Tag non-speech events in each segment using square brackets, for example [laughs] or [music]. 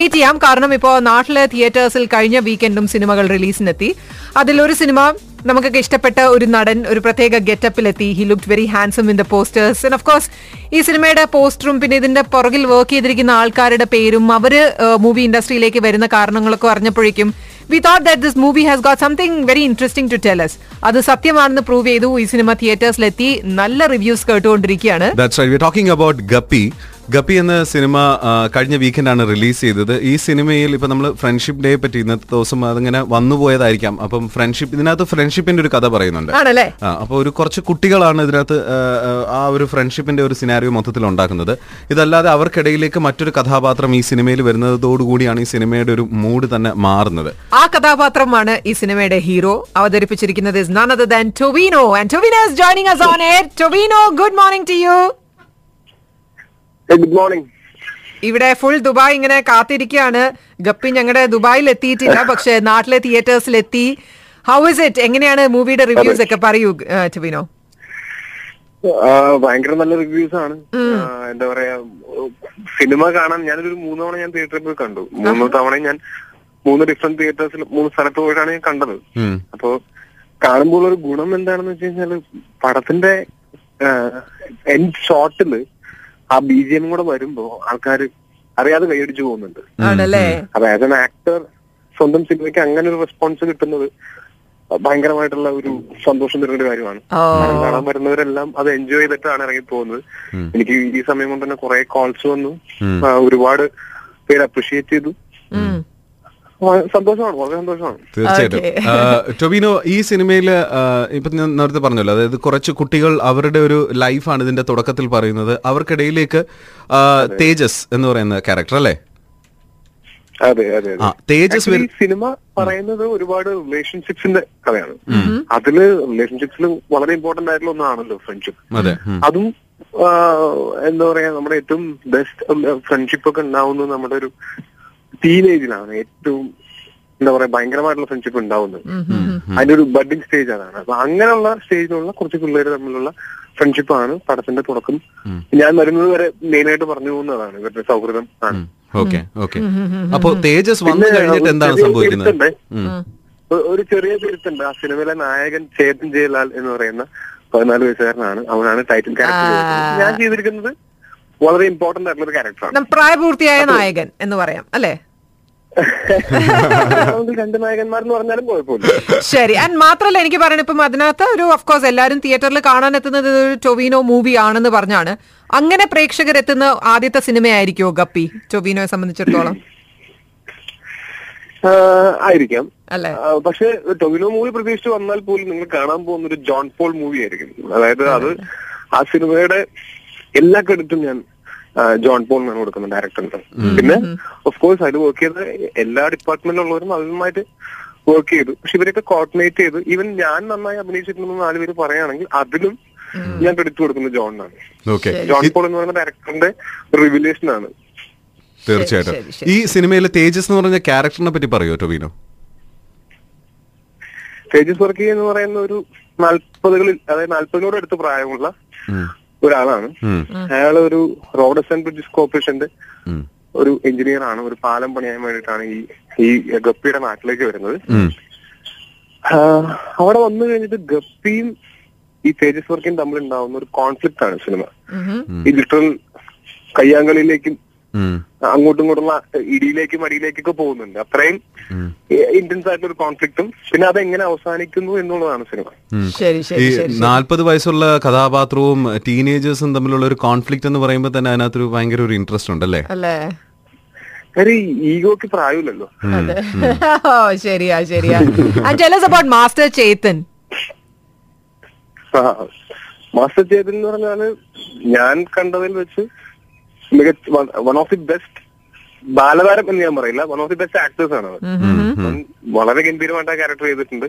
Wait ചെയ്യാം. കാരണം ഇപ്പോൾ നാട്ടിലെ തിയേറ്റേഴ്സിൽ കഴിഞ്ഞ വീക്കെൻഡും സിനിമകൾ റിലീസിനെത്തി അതിലൊരു സിനിമ നമുക്കൊക്കെ ഇഷ്ടപ്പെട്ട ഒരു നടൻ ഒരു പ്രത്യേക ഗെറ്റപ്പിലെത്തി he look very handsome in the posters and of course ഈ സിനിമയുടെ പോസ്റ്ററും പിന്നെ ഇതിന്റെ പുറകിൽ വർക്ക് ചെയ്തിരിക്കുന്ന ആൾക്കാരുടെ പേരും അവർ മൂവി ഇൻഡസ്ട്രിയിലേക്ക് വരുന്ന കാരണങ്ങളൊക്കെ അറിഞ്ഞപ്പോഴേക്കും we thought that this movie has got something very interesting to tell us അത് സത്യമാണെന്ന് പ്രൂവ് ചെയ്തു ഈ സിനിമ തിയേറ്റേഴ്സിലെത്തി നല്ല റിവ്യൂസ് കേട്ടുകൊണ്ടിരിക്കുകയാണ്. ഗപ്പി എന്ന സിനിമ കഴിഞ്ഞ വീക്കെൻഡാണ് റിലീസ് ചെയ്തത്. ഈ സിനിമയിൽ ഇപ്പൊ നമ്മൾ ഫ്രണ്ട്ഷിപ്പ് ഡേ പറ്റി ഇന്നത്തെ ദിവസം അതിങ്ങനെ വന്നുപോയതായിരിക്കാം അപ്പം ഫ്രണ്ട്ഷിപ്പ് ഇതിനകത്ത് ഫ്രണ്ട്ഷിപ്പിന്റെ ഒരു കഥ പറയുന്നുണ്ട്. ആണല്ലേ? അപ്പോൾ ഒരു കുറച്ച് കുട്ടികളാണ് ഇതിനകത്ത് ആ, ഒരു ഫ്രണ്ട്ഷിപ്പിന്റെ ഒരു സിനാരിയോ മൊത്തത്തിൽ ഉണ്ടാക്കുന്നത്. ഇതല്ലാതെ അവർക്കിടയിലേക്ക് മറ്റൊരു കഥാപാത്രം ഈ സിനിമയിൽ വരുന്നതോടുകൂടിയാണ് ഈ സിനിമയുടെ ഒരു മൂഡ് തന്നെ മാറുന്നത്. ആ കഥാപാത്രമാണ് ഈ സിനിമയുടെ ഹീറോ. അവതരിപ്പിച്ചിരിക്കുന്നത് is none other than Tovino and Tovino is joining us on air. Good morning to you good morning ഇവിടെ ഫുൾ ദുബായ് ഇങ്ങനെ കാത്തിരിക്കുകയാണ്. ഗപ്പി ഞങ്ങളുടെ ദുബായിൽ എത്തിയിട്ടില്ല [laughs] പക്ഷെ നാട്ടിലെ തിയേറ്റേഴ്സിൽ എത്തി ഹൗ ഇസ് ഇറ്റ് എങ്ങനെയാണ് മൂവിയുടെ റിവ്യൂസ് ഒക്കെ? പറയൂ ടൊവിനോ ഭയങ്കര നല്ല റിവ്യൂസ് ആണ്. എന്താ പറയാ സിനിമ കാണാൻ ഞാനൊരു മൂന്ന് തവണ ഞാൻ തിയേറ്ററിൽ പോയി കണ്ടു. മൂന്ന് തവണ ഞാൻ മൂന്ന് ഡിഫറെന്റ് തിയേറ്റേഴ്സിൽ മൂന്ന് സ്ഥലത്ത് പോയിട്ടാണ് ഞാൻ കണ്ടത്. അപ്പോ കാണുമ്പോൾ ഒരു ഗുണം എന്താണെന്ന് വെച്ച് കഴിഞ്ഞാൽ പടത്തിന്റെ എൻഡ് ഷോട്ടിൽ ആ ബി ജി എം കൂടെ വരുമ്പോ ആൾക്കാർ അറിയാതെ കൈയടിച്ചു പോകുന്നുണ്ട്. ആണല്ലേ? അപ്പൊ ആസ് എൻ ആക്ടർ സ്വന്തം സിനിമയ്ക്ക് അങ്ങനെ ഒരു റെസ്പോൺസ് കിട്ടുന്നത് ഭയങ്കരമായിട്ടുള്ള ഒരു സന്തോഷം തരുന്ന ഒരു കാര്യമാണ് കാണാൻ വരുന്നവരെല്ലാം അത് എൻജോയ് ചെയ്തിട്ടാണ് ഇറങ്ങി പോകുന്നത്. എനിക്ക് ഈ സമയം കൊണ്ട് തന്നെ കുറെ കോൾസ് വന്നു. ഒരുപാട് പേര് അപ്രിഷിയേറ്റ് ചെയ്തു. സന്തോഷമാണ് വളരെ സന്തോഷമാണ്. തീർച്ചയായിട്ടും. ടൊബിനോ ഈ സിനിമയിൽ ഇപ്പൊ ഞാൻ നേരത്തെ പറഞ്ഞല്ലോ അതായത് കുറച്ച് കുട്ടികൾ അവരുടെ ഒരു ലൈഫാണ് ഇതിന്റെ തുടക്കത്തിൽ പറയുന്നത്. അവർക്കിടയിലേക്ക് തേജസ് എന്ന് പറയുന്ന ക്യാരക്ടർ അല്ലേ? അതെ അതെ തേജസ് സിനിമ പറയുന്നത് ഒരുപാട് റിലേഷൻഷിപ്സിന്റെ കഥയാണ്. അതിൽ റിലേഷൻഷിപ്സിൽ വളരെ ഇമ്പോർട്ടന്റ് ആയിട്ടുള്ള ഒന്നാണല്ലോ ഫ്രണ്ട്ഷിപ്പ് അതെ അതും എന്താ പറയാ നമ്മുടെ ഏറ്റവും ബെസ്റ്റ് ഫ്രണ്ട്ഷിപ്പ് ഒക്കെ ഉണ്ടാവുന്നത് നമ്മുടെ ഒരു ടീനേജിലാണ് ഏറ്റവും എന്താ പറയാ ഭയങ്കരമായിട്ടുള്ള ഫ്രണ്ട്ഷിപ്പ് ഉണ്ടാവുന്നത്. അതിന്റെ ഒരു ബഡിങ് സ്റ്റേജ് അതാണ് അപ്പൊ അങ്ങനെയുള്ള സ്റ്റേജിലുള്ള കുറച്ച് പിള്ളേർ തമ്മിലുള്ള ഫ്രണ്ട്ഷിപ്പാണ് പടത്തിന്റെ തുടക്കം. ഞാൻ വരുന്നത് വരെ മെയിൻ ആയിട്ട് പറഞ്ഞു പോകുന്നതാണ്. ഇവരുടെ സൗഹൃദം ആണ്. Okay okay. അപ്പോ തേജസ് വന്നു കഴിഞ്ഞിട്ട് എന്താണ് സംഭവിക്കുന്നത്? ഒരു ചെറിയ തിരുത്തുണ്ട് ആ സിനിമയിലെ നായകൻ ചേതൻ ജയലാൽ എന്ന് പറയുന്ന പതിനാല് വയസ്സുകാരനാണ്. അവനാണ് ടൈറ്റിൽ ക്യാരക്ടർ ഞാൻ ചെയ്തിരിക്കുന്നത് വളരെ ഇമ്പോർട്ടന്റ് ആയിട്ടുള്ള ഒരു ക്യാരക്ടറാണ് പ്രായപൂർത്തിയായ നായകൻ എന്ന് പറയാം അല്ലേ? രണ്ട് നായകന്മാർ എന്ന് പറഞ്ഞാലും കുഴപ്പമില്ല. ശരി. ആൻഡ് മാത്രല്ല എനിക്ക് പറയണ ഇപ്പം അതിനകത്ത് ഒരു ഓഫ് കോഴ്സ് എല്ലാവരും തിയേറ്ററിൽ കാണാൻ എത്തുന്നത് ഒരു ടൊവിനോ മൂവി ആണെന്ന് പറഞ്ഞാണ്. അങ്ങനെ പ്രേക്ഷകർ എത്തുന്ന ആദ്യത്തെ സിനിമയായിരിക്കുമോ ഗപ്പി? ടൊവിനോയെ സംബന്ധിച്ചിടത്തോളം. ആയിരിക്കാം. അല്ലെ? പക്ഷെ ടൊവിനോ മൂവി പ്രതീക്ഷിച്ച് വന്നാൽ പോലും നിങ്ങൾ കാണാൻ പോകുന്ന ഒരു ജോൺ പോൾ മൂവി ആയിരിക്കും. അതായത് അത് ആ സിനിമയുടെ എല്ലാ ക്രെഡിറ്റും ഞാൻ ആ, പോൾ എന്നാണ് കൊടുക്കുന്നത് ഡയറക്ടറിന് പിന്നെ ഓഫ് കോഴ്സ് അതിൽ വർക്ക് ചെയ്ത എല്ലാ ഡിപ്പാർട്ട്മെന്റിലുള്ളവരും അതുമായിട്ട് വർക്ക് ചെയ്തു. പക്ഷെ ഇവരൊക്കെ കോർഡിനേറ്റ് ചെയ്തു. ഈവൻ ഞാൻ നന്നായി അഭിനയിച്ചിട്ടുണ്ടെന്ന് നാല് പേര് പറയുകയാണെങ്കിൽ അതിലും ഞാൻ ക്രെഡിറ്റ് കൊടുക്കുന്നത് ജോണിനാണ്. ഓക്കെ ജോൺ പോൾ എന്ന് പറയുന്ന ഡയറക്ടറിന്റെ റിവിലേഷൻ ആണ് തീർച്ചയായിട്ടും. ഈ സിനിമയിലെ തേജസ് എന്ന് പറഞ്ഞ ക്യാരക്ടറിനെ പറ്റി പറയോ ടൊവിനോ? തേജസ് വർക്കി എന്ന് പറയുന്ന ഒരു നാൽപ്പതുകളിൽ അതായത് നാൽപ്പതിനോട് അടുത്ത് പ്രായമുള്ള. ഒരാളാണ്. അയാൾ ഒരു റോഡ് ആൻഡ് ബ്രിഡ്ജസ് കോർപ്പറേഷന്റെ ഒരു എഞ്ചിനീയർ ആണ് ഒരു പാലം പണിയാൻ വേണ്ടിയിട്ടാണ് ഈ ഈ ഗപ്പിയുടെ നാട്ടിലേക്ക് വരുന്നത്. അവിടെ വന്നു കഴിഞ്ഞിട്ട് ഗപ്പിയും ഈ തേജസ് വർക്കിയും തമ്മിൽ ഉണ്ടാവുന്ന ഒരു കോൺഫ്ലിക്റ്റ് ആണ് സിനിമ ഈ ലിറ്ററൽ കയ്യാങ്കളിയിലേക്കും. അങ്ങോട്ടും ഇങ്ങോട്ടുള്ള ഇടിയിലേക്കും അടിയിലേക്കൊക്കെ പോകുന്നുണ്ട്. അത്രയും ഇന്റൻസ് ആയിട്ടുള്ള ഒരു കോൺഫ്ലിക്റ്റും പിന്നെ അതെങ്ങനെ അവസാനിക്കുന്നു എന്നുള്ളതാണ് സിനിമ. ശരി ഈ ശരി ശരി. നാൽപ്പത് വയസ്സുള്ള കഥാപാത്രവും ടീനേജേഴ്സും തമ്മിലുള്ള ഒരു കോൺഫ്ലിക്റ്റ് എന്ന് പറയുമ്പോൾ തന്നെ അതിനകത്തൊരു ഭയങ്കര ഒരു ഇൻട്രസ്റ്റ് ഉണ്ടല്ലേ അല്ലേ? ഈഗോക്ക് പ്രായമില്ലല്ലോ. [laughs] ശരിയാ മാസ്റ്റർ ചേതൻ മാസ്റ്റർ ചേതൻ എന്ന് പറഞ്ഞാൽ ഞാൻ കണ്ടതിൽ വെച്ച് മികച്ച വൺ ഓഫ് ദി ബെസ്റ്റ് ബാലതാരം എന്ന് ഞാൻ പറയില്ല. One of the best actors ആണ് വളരെ ഗംഭീരമായിട്ട് ആ ക്യാരക്ടർ ചെയ്തിട്ടുണ്ട്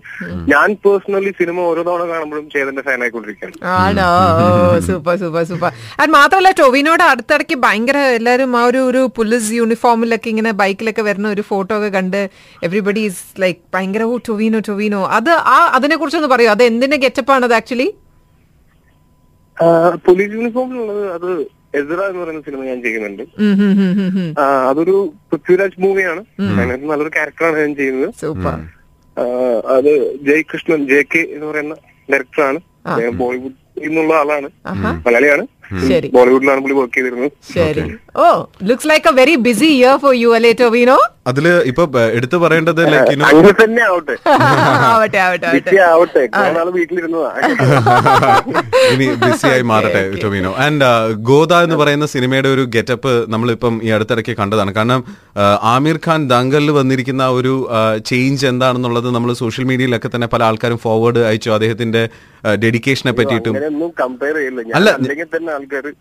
ഞാൻ പേഴ്സണലി സിനിമ ഓരോ തവണ കാണുമ്പോഴും ചേതന്റെ ഫാൻ ആയിക്കൊണ്ടിരിക്കുകയാണ്. ആണോ? സൂപ്പർ സൂപ്പർ സൂപ്പർ അത് മാത്രമല്ല ടോവിനോട് അടുത്തിടയ്ക്ക് ഭയങ്കര എല്ലാവരും ആ ഒരു ഒരു പോലീസ് യൂണിഫോമിലൊക്കെ ഇങ്ങനെ ബൈക്കിലൊക്കെ വരുന്ന ഒരു ഫോട്ടോ ഒക്കെ കണ്ട് എവറിബഡി ഈസ് ലൈക്ക് ഭയങ്കര ഓ ടൊവിനോ ടൊവിനോ. അത് ആ അതിനെ കുറിച്ചൊന്ന് പറയൂ. അത് എന്തിന്റെ ഗെറ്റപ്പ് ആണ് അത് ആക്ച്വലി പോലീസ് യൂണിഫോമിലുള്ളത് അത് എസ്ര എന്ന് പറയുന്ന സിനിമ ഞാൻ ചെയ്യുന്നുണ്ട്. അതൊരു പൃഥ്വിരാജ് മൂവിയാണ്. അതിനകത്ത് നല്ലൊരു ക്യാരക്ടറാണ് ഞാൻ ചെയ്യുന്നത്. സൂപ്പർ. അത് ജയ് കൃഷ്ണൻ ജെ കെ എന്ന് പറയുന്ന ഡയറക്ടറാണ് അദ്ദേഹം ബോളിവുഡ് എന്നുള്ള ആളാണ്. മലയാളിയാണ്. ശരി. ബോളിവുഡിലാണ് പുള്ളി വർക്ക് ചെയ്തിരുന്നത്. ശരി. ഓ looks like a very busy year for you അല്ലേ ടൊവിനോ? അതിൽ ഇപ്പൊ എടുത്തു പറയേണ്ടത് ലൈക്ക് തന്നെ ആവട്ടെ. [laughs] [laughs] ഇനി ബിസിയായി മാറട്ടെ ടൊമിനോ. ആൻഡ് ഗോദ എന്ന് പറയുന്ന സിനിമയുടെ ഒരു ഗെറ്റപ്പ് നമ്മളിപ്പം ഈ അടുത്തിടയ്ക്ക് കണ്ടതാണ്. കാരണം ആമിർ ഖാൻ ദങ്കലിൽ വന്നിരിക്കുന്ന ഒരു ചേഞ്ച് എന്താണെന്നുള്ളത് നമ്മൾ സോഷ്യൽ മീഡിയയിലൊക്കെ തന്നെ പല ആൾക്കാരും ഫോർവേഡ് അയച്ചു. അദ്ദേഹത്തിന്റെ ഡെഡിക്കേഷനെ പറ്റിയിട്ടും. കമ്പയർ ചെയ്യില്ല ഞാൻ അല്ല, തന്നെ ആൾക്കാര്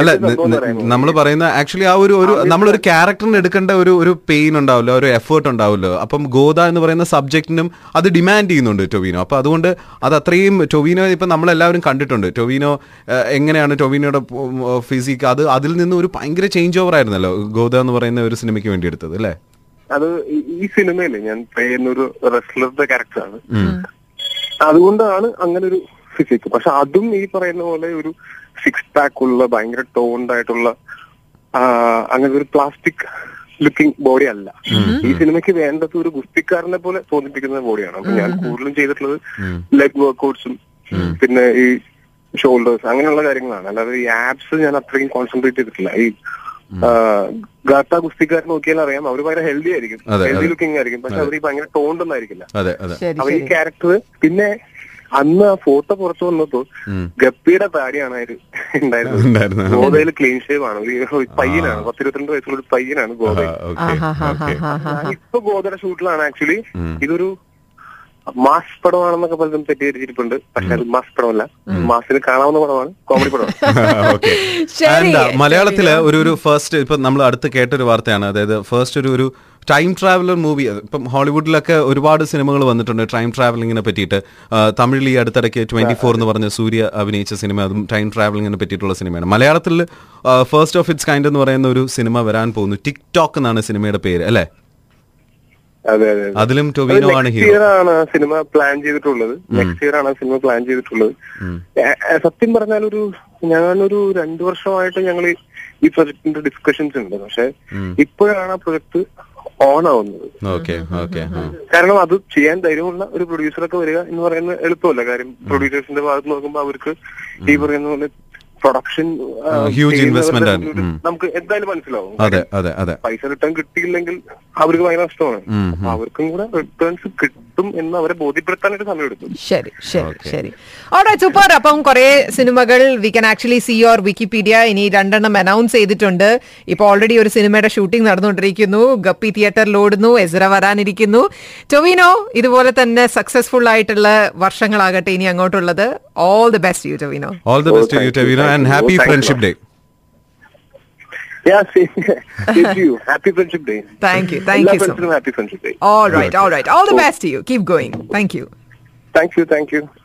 അല്ല? [laughs] നമ്മൾ പറയുന്ന ആക്ച്വലി ആ ഒരു ഒരു നമ്മളൊരു ക്യാരക്ടറിന് എടുക്കേണ്ട ഒരു ഒരു ഒരു പെയിൻ ഉണ്ടാവില്ല ഒരു എഫേർട്ട് ഉണ്ടാവില്ല. അപ്പം ഗോദ എന്ന് പറയുന്ന സബ്ജക്റ്റിനും അത് ഡിമാൻഡ് ചെയ്യുന്നുണ്ട് ടൊവിനോ. അപ്പം അതുകൊണ്ട് അത് അത്രയും ടൊവിനോ ഇപ്പം നമ്മളെല്ലാവരും കണ്ടിട്ടുണ്ട്. ടൊവിനോ എങ്ങനെയാണ് ടൊവിനോയുടെ ഫിസിക് അത് അതിൽ നിന്ന് ഒരു ഭയങ്കര ചേഞ്ച് ഓവർ ആയിരുന്നല്ലോ ഗോദ എന്ന് പറയുന്ന ഒരു സിനിമയ്ക്ക് വേണ്ടി എടുത്തത് അല്ലേ? അത് ഈ- ഈ സിനിമയിൽ ഞാൻ പ്ലേ ചെയ്യുന്ന ഒരു റെസ്ലറുടെ ക്യാരക്ടറാണ് അതുകൊണ്ടാണ് അങ്ങനെ ഒരു ഫിസിക് പക്ഷെ അതും ഈ പറയുന്ന പോലെ ഒരു സിക്സ് പാക്ക് ഉള്ള ഭയങ്കര ടോൺഡ് ആയിട്ടുള്ള അങ്ങനെ ഒരു പ്ലാസ്റ്റിക് ലുക്കിംഗ് ബോഡി അല്ല. ഈ സിനിമയ്ക്ക് വേണ്ടത് ഒരു ഗുസ്തിക്കാരനെ പോലെ തോന്നിപ്പിക്കുന്ന ബോഡിയാണ്. അപ്പൊ ഞാൻ കൂടുതലും ചെയ്തിട്ടുള്ളത് ലെഗ് വർക്കൗട്ട്സും പിന്നെ ഈ ഷോൾഡേഴ്സ് അങ്ങനെയുള്ള കാര്യങ്ങളാണ്. അല്ലാതെ ഈ ആപ്സ് ഞാൻ അത്രയും കോൺസെൻട്രേറ്റ് ചെയ്തിട്ടില്ല. ഈ ഗാത്ത ഗുസ്തിക്കാർ നോക്കിയാൽ അറിയാം അവർ ഭയങ്കര ഹെൽത്തി ആയിരിക്കും. ഹെൽത്തി. ലുക്കിംഗ് ആയിരിക്കും. പക്ഷെ അവർ ഭയങ്കര ടോണ്ടൊന്നും ആയിരിക്കില്ല അതെ അതെ. ശരി അപ്പൊ ഈ ക്യാരക്ടർ പിന്നെ അന്ന് ആ ഫോട്ടോ പുറത്തു വന്നപ്പോ ഗപ്പിയുടെ താടിയാണ് അതിൽ ഉണ്ടായിരുന്നത്. ഉണ്ടായിരുന്നു. ഗോതയിൽ ക്ലീൻ ഷേവ് ആണ്. ഒരു പയ്യനാണ്. പത്തിരുപത്തിരണ്ട് വയസ്സുള്ള ഒരു പയ്യനാണ് ഗോത. ഇപ്പൊ ഗോതയുടെ ഷൂട്ടിലാണ്. ആക്ച്വലി ഇതൊരു മാസ് പടമാണെന്നൊക്കെ പലതും തെറ്റിദ്ധരിച്ചിട്ടുണ്ട്. പക്ഷെ അത് മാസ് പടമല്ല. മാസിന് കാണാവുന്ന പടമാണ്. കോമഡി പടമാണ്. [laughs] മലയാളത്തിൽ ഒരു ഒരു ഫസ്റ്റ് ഇപ്പൊ നമ്മൾ അടുത്ത് കേട്ടൊരു വാർത്തയാണ്. അതായത് ഫസ്റ്റ് ഒരു ഒരു ടൈം ട്രാവലർ മൂവി ഇപ്പം ഹോളിവുഡിലൊക്കെ ഒരുപാട് സിനിമകൾ വന്നിട്ടുണ്ട്. ടൈം ട്രാവലിങ്ങിനെ പറ്റിയിട്ട്. തമിഴിൽ ഈ അടുത്തിടയ്ക്ക് ട്വന്റി ഫോർ എന്ന് പറഞ്ഞ സൂര്യ അഭിനയിച്ച സിനിമ അതും ടൈം ട്രാവലിങ്ങിനെ പറ്റിയിട്ടുള്ള സിനിമയാണ്. മലയാളത്തിൽ ഫസ്റ്റ് ഓഫ് ഇറ്റ്സ് കൈൻഡ് എന്ന് പറയുന്ന ഒരു സിനിമ വരാൻ പോകുന്നു. ടിക് ടോക്ക് എന്നാണ് സിനിമയുടെ പേര് അല്ലേ? അതെ അതെ അതിലും ടൊവിനോ ആണ് ഹീറോ ആണ് സിനിമ പ്ലാൻ ചെയ്തിട്ടുള്ളത്. നെക്സ്റ്റ് ഇയർ ആണ് സിനിമ പ്ലാൻ ചെയ്തിട്ടുള്ളത്. സത്യം പറഞ്ഞാൽ ഒരു ഞാനൊരു രണ്ടു വർഷമായിട്ട് ഞങ്ങൾ ഈ പ്രൊജക്ടിന്റെ ഡിസ്കഷൻസ് ഉണ്ട്. പക്ഷെ ഇപ്പോഴാണ് ആ പ്രൊജക്ട് ഓക്കെ ഓക്കെ കാരണം അത് ചെയ്യാൻ ധൈര്യമുള്ള ഒരു പ്രൊഡ്യൂസറൊക്കെ വരിക എന്ന് പറയുന്നത് എളുപ്പമല്ല. കാര്യം പ്രൊഡ്യൂസേഴ്സിന്റെ ഭാഗത്ത് നോക്കുമ്പോൾ അവർക്ക് ഈ പറയുന്ന പോലെ പ്രൊഡക്ഷൻ ഹ്യൂജ് ഇൻവെസ്റ്റ്മെന്റ് ആണ്. നമുക്ക് എന്തായാലും മനസ്സിലാവും. അതെ അതെ അതെ. പൈസ റിട്ടേൺ കിട്ടിയില്ലെങ്കിൽ അവർക്ക് ഭയങ്കര നഷ്ടമാണ്. അവർക്കും കൂടെ റിട്ടേൺസ് കിട്ടും. എന്ന് അവരെ ബോധ്യപ്പെടുത്താനായിട്ട് സമയം എടുക്കും. ശരി ശരി ശരി. അവിടെ സൂപ്പർ അപ്പം കുറെ സിനിമകൾ we can actually see your Wikipedia ഇനി രണ്ടെണ്ണം അനൗൺസ് ചെയ്തിട്ടുണ്ട്. ഇപ്പൊ ഓൾറെഡി ഒരു സിനിമയുടെ ഷൂട്ടിംഗ് നടന്നുകൊണ്ടിരിക്കുന്നു. ഗപ്പി തിയേറ്ററിൽ ഓടുന്നു എസ്ര വരാനിരിക്കുന്നു. ടൊവിനോ ഇതുപോലെ തന്നെ സക്സസ്ഫുൾ ആയിട്ടുള്ള വർഷങ്ങളാകട്ടെ ഇനി അങ്ങോട്ടുള്ളത്. All the best you Tovino. All the best you Tovino and happy. Friendship day Yeah, [laughs] same. Thank you. Happy Friendship Day. Thank you. Thank you. So happy Friendship Day. All right. All right. All the best to you. Keep going. Thank you. Thank you. Thank you.